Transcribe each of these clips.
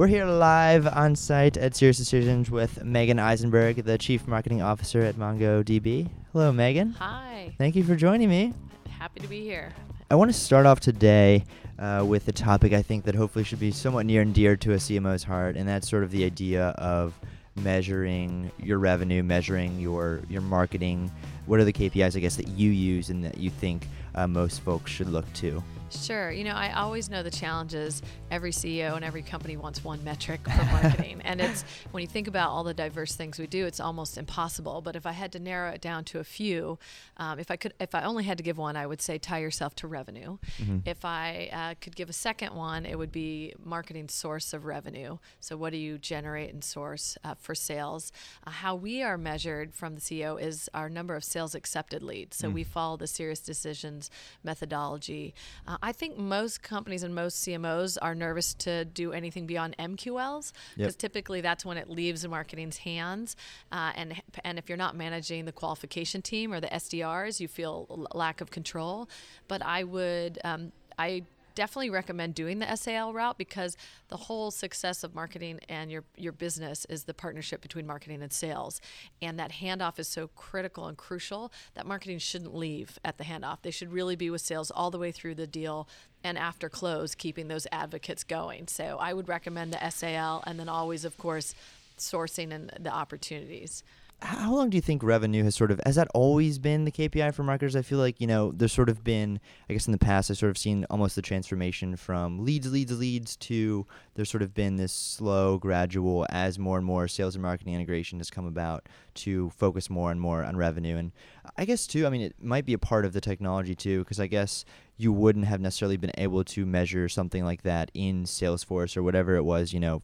We're here live on site at SiriusDecisions with Meagen Eisenberg, the Chief Marketing Officer at MongoDB. Hello, Meagen. Hi. Thank you for joining me. Happy to be here. I want to start off today uh, with a topic I think that hopefully should be somewhat near and dear to a CMO's heart, and that's sort of the idea of measuring your revenue, measuring your your marketing. What are the KPIs, I guess, that you use and that you think uh, most folks should look to? Sure. You know, I always know the challenges. Every CEO and every company wants one metric for marketing. and it's when you think about all the diverse things we do, it's almost impossible. But if I had to narrow it down to a few, um, if I could, if I only had to give one, I would say tie yourself to revenue. Mm-hmm. If I uh, could give a second one, it would be marketing source of revenue. So what do you generate and source uh, for sales? Uh, how we are measured from the CEO is our number of sales accepted leads. So mm. we follow the SiriusDecisions methodology. I think most companies and most CMOs are nervous to do anything beyond MQLs because yep. typically that's when it leaves the marketing's hands. Uh, and and if you're not managing the qualification team or the SDRs, you feel lack of control. But I would um, I definitely recommend doing the SAL route because the whole success of marketing and your your business is the partnership between marketing and sales. And that handoff is so critical and crucial that marketing shouldn't leave at the handoff. They should really be with sales all the way through the deal and after close keeping those advocates going. So I would recommend the SAL and then always of course sourcing and the opportunities how long do you think revenue has sort of has that always been the KPI for marketers? I feel like you know there's sort of been I guess in the past I've sort of seen almost the transformation from leads, leads, leads to there's sort of been this slow, gradual as more and more sales and marketing integration has come about to focus more and more on revenue. And I guess too, I mean it might be a part of the technology too because I guess you wouldn't have necessarily been able to measure something like that in Salesforce or whatever it was, you know,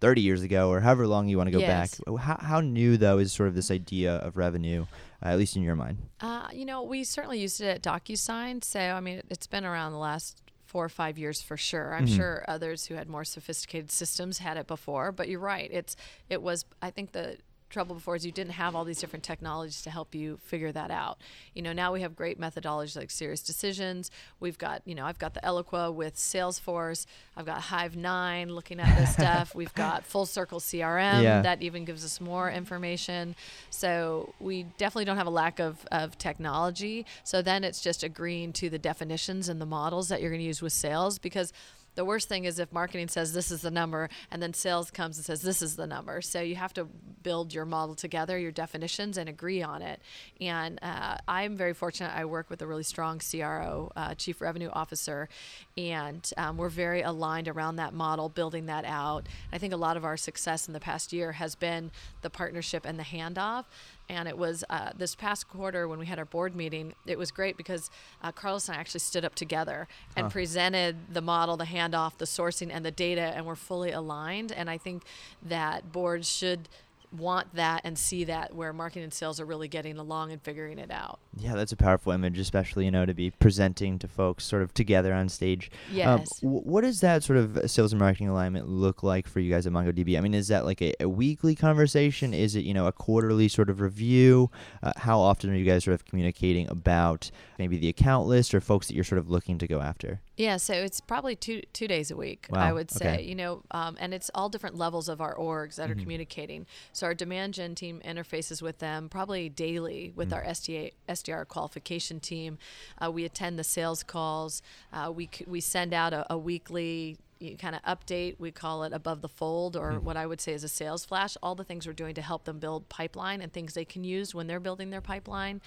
30 years ago or however long you want to go yes. back. How, how new, though, is sort of this idea of revenue, uh, at least in your mind? Uh, you know, we certainly used it at DocuSign. So, I mean, it's been around the last four or five years for sure. I'm mm-hmm. sure others who had more sophisticated systems had it before, but you're right. It's it was I think the trouble before is you didn't have all these different technologies to help you figure that out. You know, now we have great methodologies like SiriusDecisions. We've got, you know, I've got the Eloqua with Salesforce. I've got Hive9 looking at this stuff. We've got Full Circle CRM yeah. that even gives us more information. So we definitely don't have a lack of, of technology. So then it's just agreeing to the definitions and the models that you're going to use with sales because the worst thing is if marketing says this is the number and then sales comes and says this is the number. So you have to build your model together, your definitions, and agree on it. And uh, I'm very fortunate. I work with a really strong CRO, uh, Chief Revenue Officer, and um, we're very aligned around that model, building that out. I think a lot of our success in the past year has been the partnership and the handoff and it was uh, this past quarter when we had our board meeting. It was great because uh, Carlos and I actually stood up together and huh. presented the model, the handoff, the sourcing, and the data, and we're fully aligned. And I think that boards should want that and see that where marketing and sales are really getting along and figuring it out. Yeah, that's a powerful image, especially you know to be presenting to folks sort of together on stage. Um, yes. Um, w- what does that sort of sales and marketing alignment look like for you guys at MongoDB? I mean, is that like a, a weekly conversation? Is it you know a quarterly sort of review? Uh, how often are you guys sort of communicating about maybe the account list or folks that you're sort of looking to go after? Yeah, so it's probably two two days a week. Wow. I would say, okay. you know, um, and it's all different levels of our orgs that mm-hmm. are communicating. So our demand gen team interfaces with them probably daily with mm-hmm. our SDA, SDR qualification team. Uh, we attend the sales calls. Uh, we we send out a, a weekly kind of update. We call it above the fold, or mm-hmm. what I would say is a sales flash. All the things we're doing to help them build pipeline and things they can use when they're building their pipeline.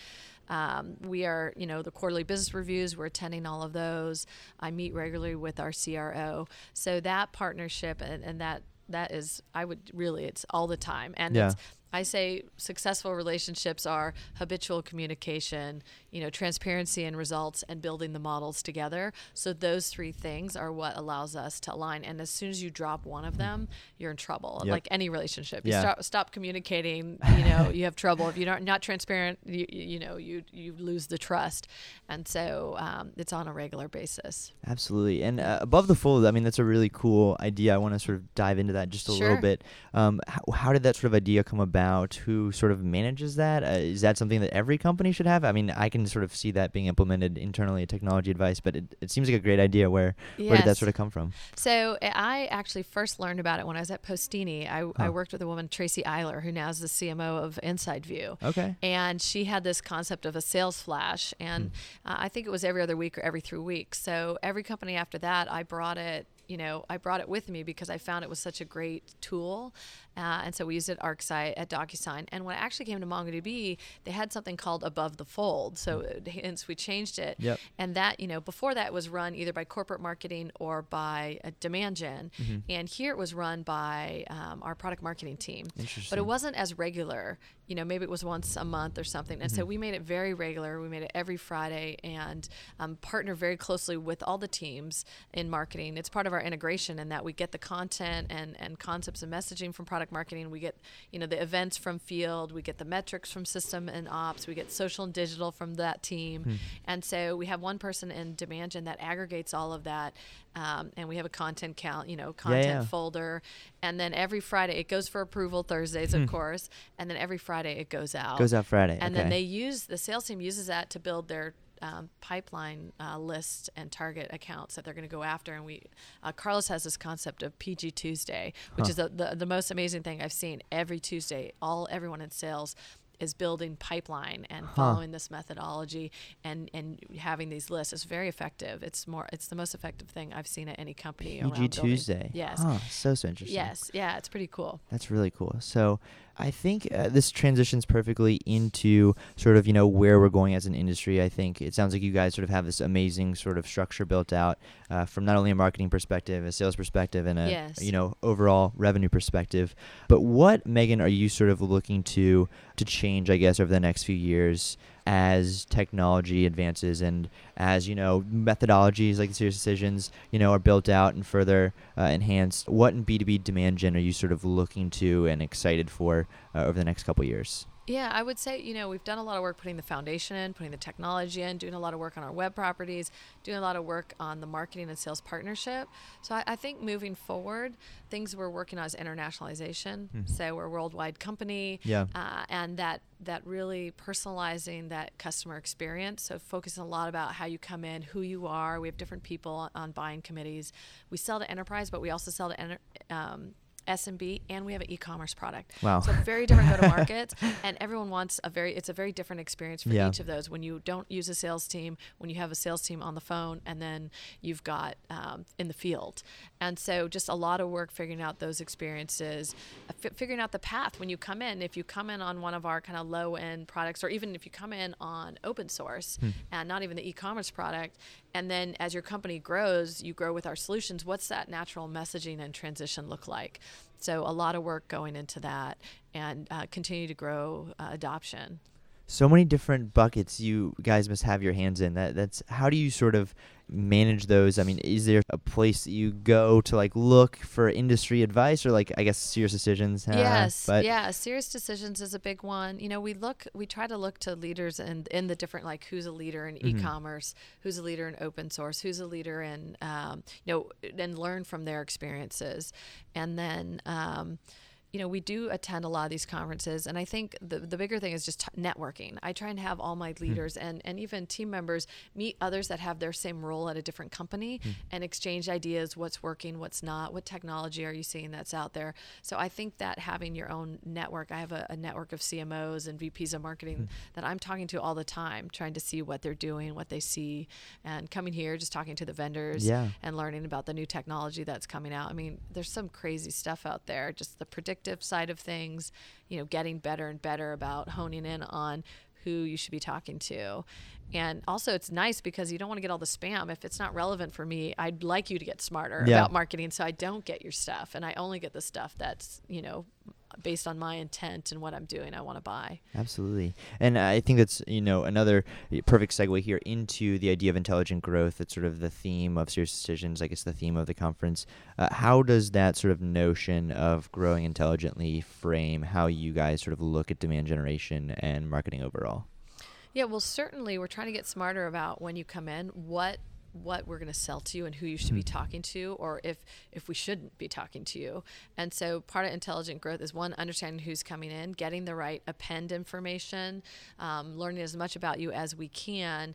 Um, we are, you know, the quarterly business reviews, we're attending all of those. I meet regularly with our CRO. So that partnership and, and that that is I would really it's all the time and yeah. it's I say successful relationships are habitual communication, you know, transparency and results, and building the models together. So those three things are what allows us to align. And as soon as you drop one of them, you're in trouble. Yep. Like any relationship, you yeah. stop, stop communicating. You know, you have trouble if you're not not transparent. You, you know, you you lose the trust, and so um, it's on a regular basis. Absolutely. And uh, above the fold, I mean, that's a really cool idea. I want to sort of dive into that just a sure. little bit. Um, how, how did that sort of idea come about? About who sort of manages that? Uh, is that something that every company should have? I mean, I can sort of see that being implemented internally at Technology Advice, but it, it seems like a great idea. Where yes. where did that sort of come from? So I actually first learned about it when I was at Postini. I, huh. I worked with a woman, Tracy Eiler, who now is the CMO of InsideView. Okay. And she had this concept of a sales flash, and hmm. uh, I think it was every other week or every three weeks. So every company after that, I brought it you know, I brought it with me because I found it was such a great tool. Uh, and so we used it at ArcSight, at DocuSign. And when I actually came to MongoDB, they had something called Above the Fold. So mm. hence we changed it. Yep. And that, you know, before that was run either by corporate marketing or by a demand gen. Mm-hmm. And here it was run by um, our product marketing team. But it wasn't as regular. You know, maybe it was once a month or something. And mm-hmm. so we made it very regular. We made it every Friday and um, partner very closely with all the teams in marketing. It's part of our integration in that we get the content and, and concepts and messaging from product marketing. We get, you know, the events from field. We get the metrics from system and ops. We get social and digital from that team. Hmm. And so we have one person in demand gen that aggregates all of that. Um, and we have a content count, you know, content yeah, yeah. folder. And then every Friday it goes for approval Thursdays, of hmm. course. And then every Friday it goes out. Goes out Friday. And okay. then they use the sales team uses that to build their um, pipeline uh, list and target accounts that they're going to go after. And we, uh, Carlos has this concept of PG Tuesday, which huh. is a, the the most amazing thing I've seen. Every Tuesday, all everyone in sales is building pipeline and huh. following this methodology and and having these lists is very effective. It's more it's the most effective thing I've seen at any company. PG Tuesday. Yes. Huh. So so interesting. Yes. Yeah. It's pretty cool. That's really cool. So I think uh, this transitions perfectly into sort of you know where we're going as an industry. I think it sounds like you guys sort of have this amazing sort of structure built out uh, from not only a marketing perspective, a sales perspective, and a yes. you know overall revenue perspective. But what Meagen are you sort of looking to to change? I guess over the next few years as technology advances and as you know methodologies like SiriusDecisions, you know are built out and further uh, enhanced what in b2b demand gen are you sort of looking to and excited for uh, over the next couple years yeah, I would say, you know, we've done a lot of work putting the foundation in, putting the technology in, doing a lot of work on our web properties, doing a lot of work on the marketing and sales partnership. So I, I think moving forward, things we're working on is internationalization. Mm-hmm. So we're a worldwide company. Yeah. Uh, and that, that really personalizing that customer experience. So focusing a lot about how you come in, who you are. We have different people on buying committees. We sell to enterprise, but we also sell to enter, um, SMB, and we have an e-commerce product. Wow. So very different go-to-markets, and everyone wants a very. It's a very different experience for yeah. each of those. When you don't use a sales team, when you have a sales team on the phone, and then you've got um, in the field, and so just a lot of work figuring out those experiences, uh, f- figuring out the path when you come in. If you come in on one of our kind of low-end products, or even if you come in on open source hmm. and not even the e-commerce product, and then as your company grows, you grow with our solutions. What's that natural messaging and transition look like? So a lot of work going into that and uh, continue to grow uh, adoption so many different buckets you guys must have your hands in. That that's how do you sort of manage those? I mean is there a place that you go to like look for industry advice or like i guess SiriusDecisions uh, yes but yeah SiriusDecisions is a big one. You know we look we try to look to leaders in in the different like who's a leader in mm-hmm. e-commerce who's a leader in open source who's a leader in um, you know and learn from their experiences. And then um, you know, we do attend a lot of these conferences, and I think the the bigger thing is just t- networking. I try and have all my hmm. leaders mm. and and even team members meet others that have their same role at a different company mm. and exchange ideas. What's working, what's not, what technology are you seeing that's out there? So I think that having your own network, I have a, a network of CMOs and VPs of marketing mm. that I'm talking to all the time, trying to see what they're doing, what they see, and coming here just talking to the vendors yeah. and learning about the new technology that's coming out. I mean, there's some crazy stuff out there. Just the predict predictive side of things, you know, getting better and better about honing in on who you should be talking to. And also, it's nice because you don't want to get all the spam. If it's not relevant for me, I'd like you to get smarter yeah. about marketing so I don't get your stuff and I only get the stuff that's, you know, based on my intent and what I'm doing, I want to buy. Absolutely. And I think that's, you know, another perfect segue here into the idea of intelligent growth. That's sort of the theme of SiriusDecisions, I guess the theme of the conference. Uh, how does that sort of notion of growing intelligently frame how you guys sort of look at demand generation and marketing overall? Yeah, well, certainly we're trying to get smarter about when you come in, what what we're going to sell to you and who you should be talking to or if if we shouldn't be talking to you. And so part of intelligent growth is one understanding who's coming in getting the right append information um, learning as much about you as we can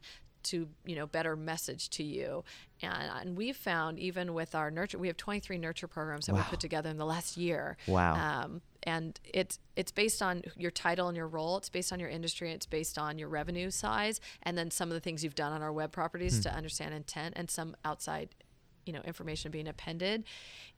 to you know better message to you. And, and we've found even with our nurture we have 23 nurture programs that we put together in the last year. Wow. um, and it's it's based on your title and your role. It's based on your industry. It's based on your revenue size and then some of the things you've done on our web properties to understand intent and some outside you know information being appended.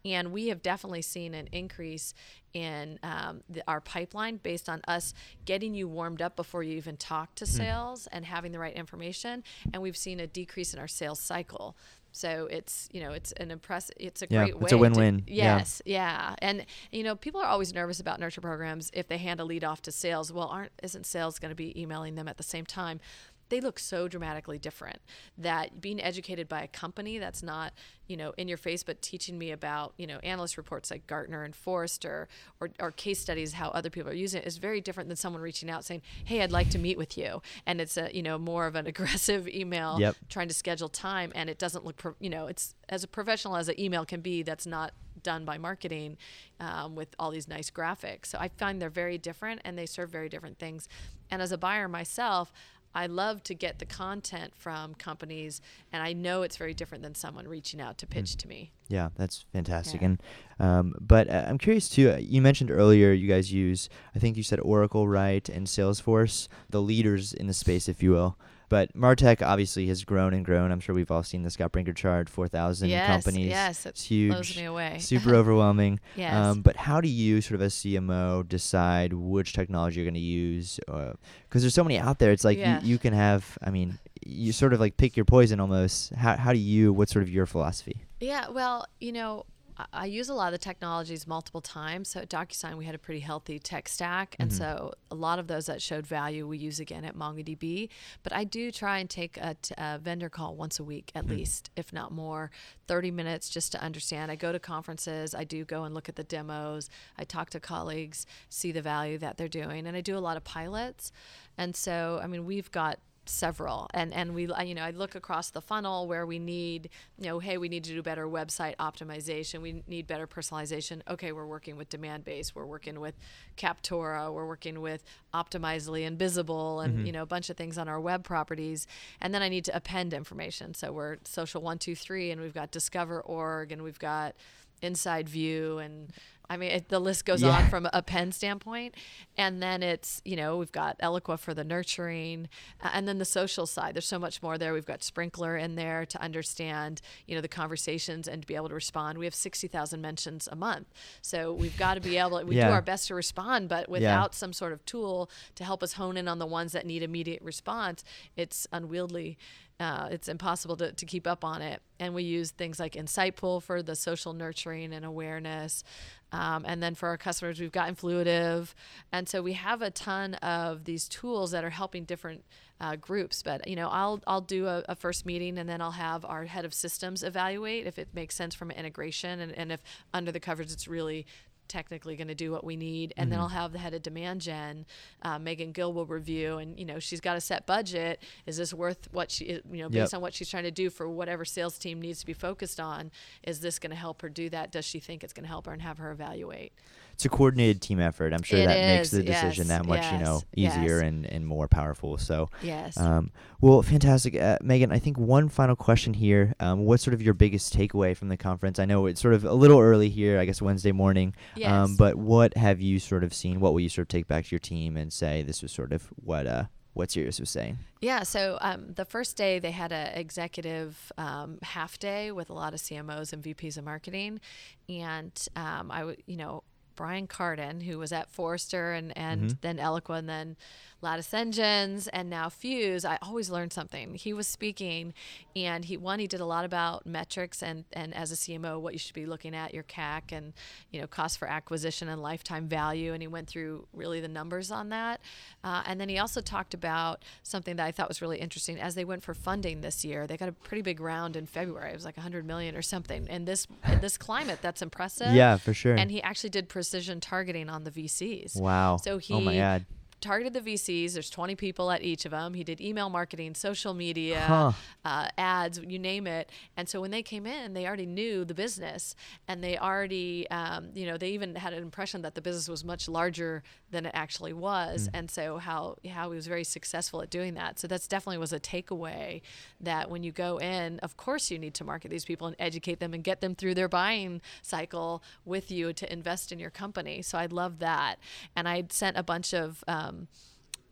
And we have definitely seen an increase in um, the, our pipeline based on us getting you warmed up before you even talk to sales and having the right information. And we've seen a decrease in our sales cycle. So it's you know it's an impressive it's a Yeah, great way it's a win-win. Yeah. yes yeah. And you know people are always nervous about nurture programs if they hand a lead off to sales. Well aren't isn't sales going to be emailing them at the same time they look so dramatically different. That being educated by a company that's not you know in your face but teaching me about you know analyst reports like gartner and forrester or, or case studies how other people are using it is very different than someone reaching out saying hey i'd like to meet with you. And it's a you know more of an aggressive email Yep. trying to schedule time and it doesn't look pro- you know it's as a professional as an email can be that's not done by marketing um, with all these nice graphics. So i find they're very different and they serve very different things. And as a buyer myself I love to get the content from companies, and I know it's very different than someone reaching out to pitch to me. Yeah, that's fantastic. Yeah. And um, but uh, I'm curious too. uh, You mentioned earlier you guys use, I think you said Oracle, right, and Salesforce, the leaders in the space, if you will. But Martech obviously has grown and grown. I'm sure we've all seen the Scott Brinker chart, 4,000 Yes, companies. yes, it it's huge. blows me away. Super overwhelming. Yes. Um, but how do you, sort of as CMO, decide which technology you're going to use? Because there's so many out there. It's like Yeah. you, you can have, I mean, you sort of like pick your poison almost. How, how do you, what's sort of your philosophy? Yeah, well, you know, I, use a lot of the technologies multiple times. So at DocuSign, we had a pretty healthy tech stack. And mm-hmm. so a lot of those that showed value, we use again at MongoDB. But I do try and take a, t- a vendor call once a week, at hmm. least, if not more, 30 minutes just to understand. I go to conferences, I do go and look at the demos, I talk to colleagues, see the value that they're doing, and I do a lot of pilots. And so, I mean, we've got several. And and we you know i look across the funnel where we need you know hey we need to do better website optimization. We need better personalization. Okay we're working with Demandbase. We're working with captora we're working with optimizely and visible and mm-hmm. you know a bunch of things on our web properties. And then i need to append information. So we're Social123 and we've got DiscoverOrg and we've got InsideView and I mean, it, the list goes Yeah. on from append standpoint. And then it's, you know, we've got Eloqua for the nurturing, and then the social side. There's so much more there. We've got Sprinklr in there to understand, you know, the conversations and to be able to respond. We have 60,000 mentions a month. So we've got to be able, we Yeah. do our best to respond, but without some sort of tool to help us hone in on the ones that need immediate response, it's unwieldy. Uh, it's impossible to, to keep up on it. And we use things like Insightful for the social nurturing and awareness. Um, and then for our customers, we've got Influitive. And so we have a ton of these tools that are helping different uh, groups. But, you know, I'll, I'll do a, a first meeting and then I'll have our head of systems evaluate if it makes sense from an integration and, and if under the covers it's really technically going to do what we need and then i'll have the head of demand gen uh, megan gill will review and you know she's got a set budget. Is this worth what she you know based Yep. on what she's trying to do for whatever sales team needs to be focused on is this going to help her do that? Does she think it's going to help her and have her evaluate It's a coordinated team effort. I'm sure It that makes the decision yes, that much, you know, easier yes. and, and more powerful. So, yes um, well, fantastic. Uh, Meagen, I think one final question here. Um, what's sort of your biggest takeaway from the conference? I know it's sort of a little early here, I guess Wednesday morning. Yes. Um, but what have you sort of seen? What will you sort of take back to your team and say this was sort of what uh, what Sirius was saying? Yeah, so um, the first day they had an executive um, half day with a lot of CMOs and VPs of marketing, and um, I, w- you know, Brian Kardon, who was at Forrester and and mm-hmm. then Eloqua and then Lattice Engines and now Fuze. I always learn something. He was speaking, and he one he did a lot about metrics and and as a CMO what you should be looking at your CAC and you know cost for acquisition and lifetime value, and he went through really the numbers on that, uh, and then he also talked about something that I thought was really interesting as they went for funding this year. They got a pretty big round in February. It was like 100 million or something. And this in this climate, that's impressive. Yeah, for sure. And he actually did precision targeting on the VCs. wow. So he oh my god. Targeted the VCs. There's 20 people at each of them. He did email marketing, social media, Huh. uh, ads, you name it. And so when they came in, they already knew the business, and they already, um, you know, they even had an impression that the business was much larger than it actually was. And so how how he was very successful at doing that. So that's definitely was a takeaway that when you go in, of course you need to market these people and educate them and get them through their buying cycle with you to invest in your company. So I love that, and I sent a bunch of. Um, um,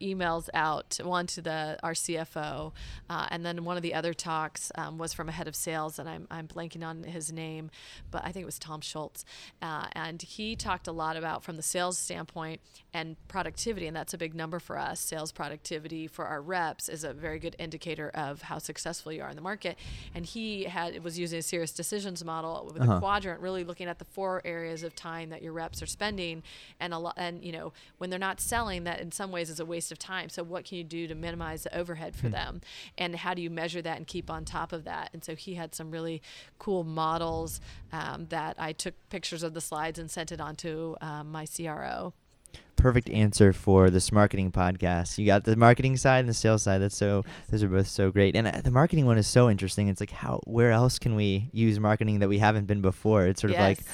emails out one to the our CFO uh, and then one of the other talks um, was from a head of sales and I'm, I'm blanking on his name but I think it was Tom Schultz. Uh, and he talked a lot about from the sales standpoint and productivity and that's a big number for us. Sales productivity for our reps is a very good indicator of how successful you are in the market. And he had was using a SiriusDecisions model with Uh-huh. a quadrant really looking at the four areas of time that your reps are spending and a lot and you know when they're not selling that in some ways is a waste of time so what can you do to minimize the overhead for them and how do you measure that and keep on top of that and so he had some really cool models um, that i took pictures of the slides and sent it on to um, my cro Perfect answer for this marketing podcast. You got the marketing side and the sales side. That's so. Those are both so great. And uh, the marketing one is so interesting. It's like how where else can we use marketing that we haven't been before? It's sort of like Yes.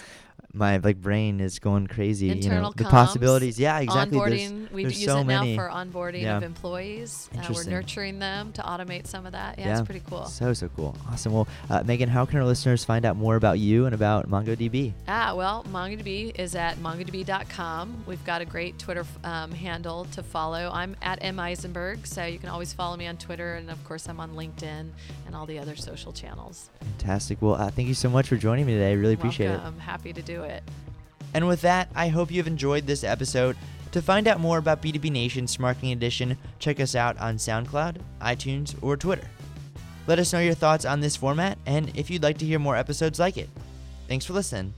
My like brain is going crazy. you know Internal the comms, possibilities. Yeah, exactly. There's- onboarding we there's use so it many. now for onboarding Yeah. of employees uh, we're nurturing them to automate some of that yeah, Yeah. it's pretty cool So so cool. Awesome. Well, uh, Meagen, how can our listeners find out more about you and about MongoDB? Ah, well, MongoDB is at mongodb.com. We've got a great Twitter um, handle to follow. I'm at M. Eisenberg, so you can always follow me on Twitter. And of course, I'm on LinkedIn and all the other social channels. Fantastic. Well, uh, thank you so much for joining me today. I really appreciate it. I'm happy to it. And with that, I hope you've enjoyed this episode. To find out more about B2B Nation's Marketing Edition, check us out on SoundCloud, iTunes, or Twitter. Let us know your thoughts on this format and if you'd like to hear more episodes like it. Thanks for listening.